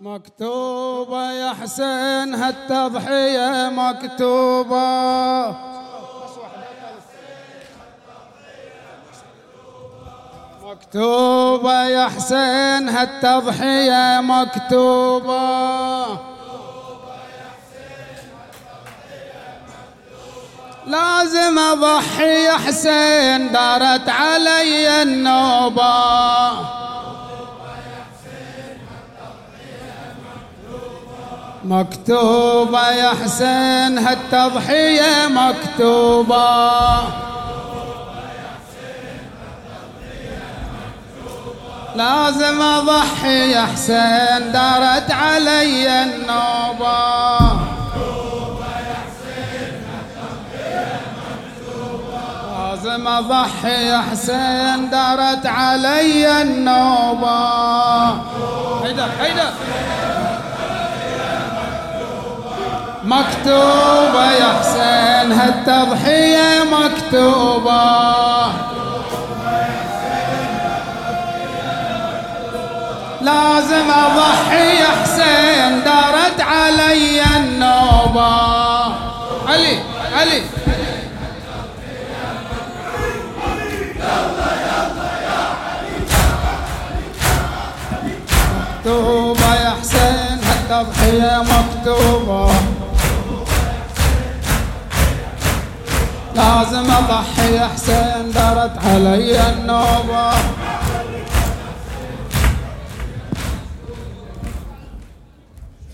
مكتوبة يا حسين هالتضحية مكتوبة. مكتوبة يا حسين هالتضحية مكتوبة. لازم أضحي يا حسين دارت علي النوبة. مكتوبة يا حسين هالتضحية مكتوبة. لازم أضحي يا حسين دارت علي النوبة. لازم أضحي يا حسين دارت علي النوبة. هيدا هيدا مكتوبة يا حسين هالتضحية مكتوبة. لازم أضحي يا حسين دارت علي النوبة. علي علي. مكتوبة يا حسين هالتضحية مكتوبة. لازم اضحي حسين دارت علي النوبة.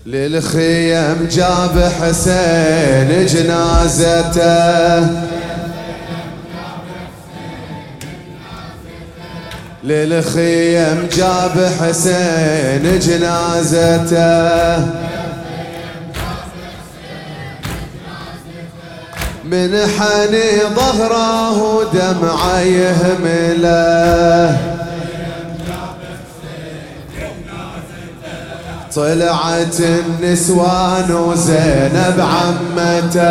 للخيم جاب حسين جنازته. للخيم جاب حسين جنازته. من حني ظهره دمعه يهمله. طلعت النسوان وزينب عمته.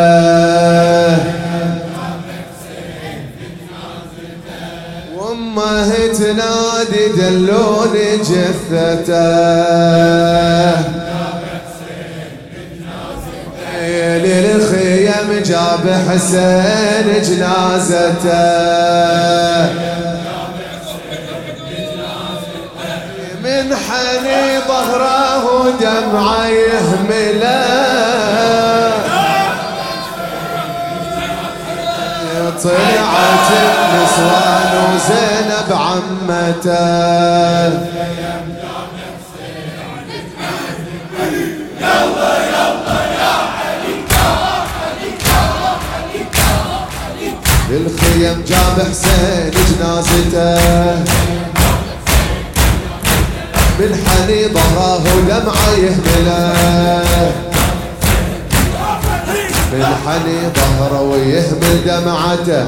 وامه تنادي دلوني جثته. للخيم جاب حسين جنازته. من حني ظهره دمعه يهمله. طلعت النسوان وزينب عمته. الخيم جاب حسين جنازته. بالحني ظهره دمعة يهمله. بالحني ظهره ويهمل دمعته.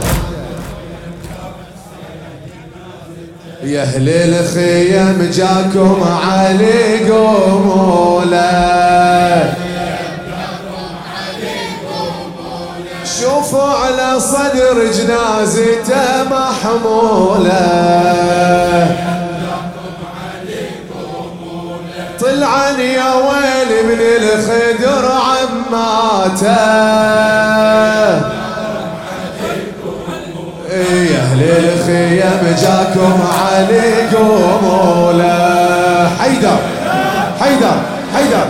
يا أهل الخيم جاكم علي قوموا شوفوا على صدر جنازته محموله طلعن يا ويل من الخدر عماته. يا أهل الخيم جاكم علي قوموا له حيدر حيدر حيدر.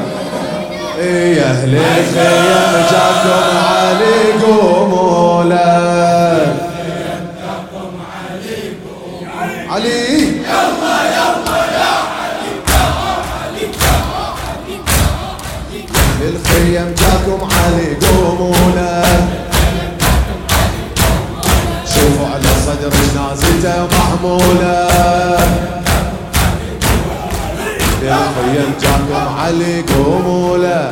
يا أهل الخيم جاكم علي علي. يلا يلا الخيم جاكم علي قومونا. شوفوا على صدر جنازته محمولة الخيم جاكم علي قومونا.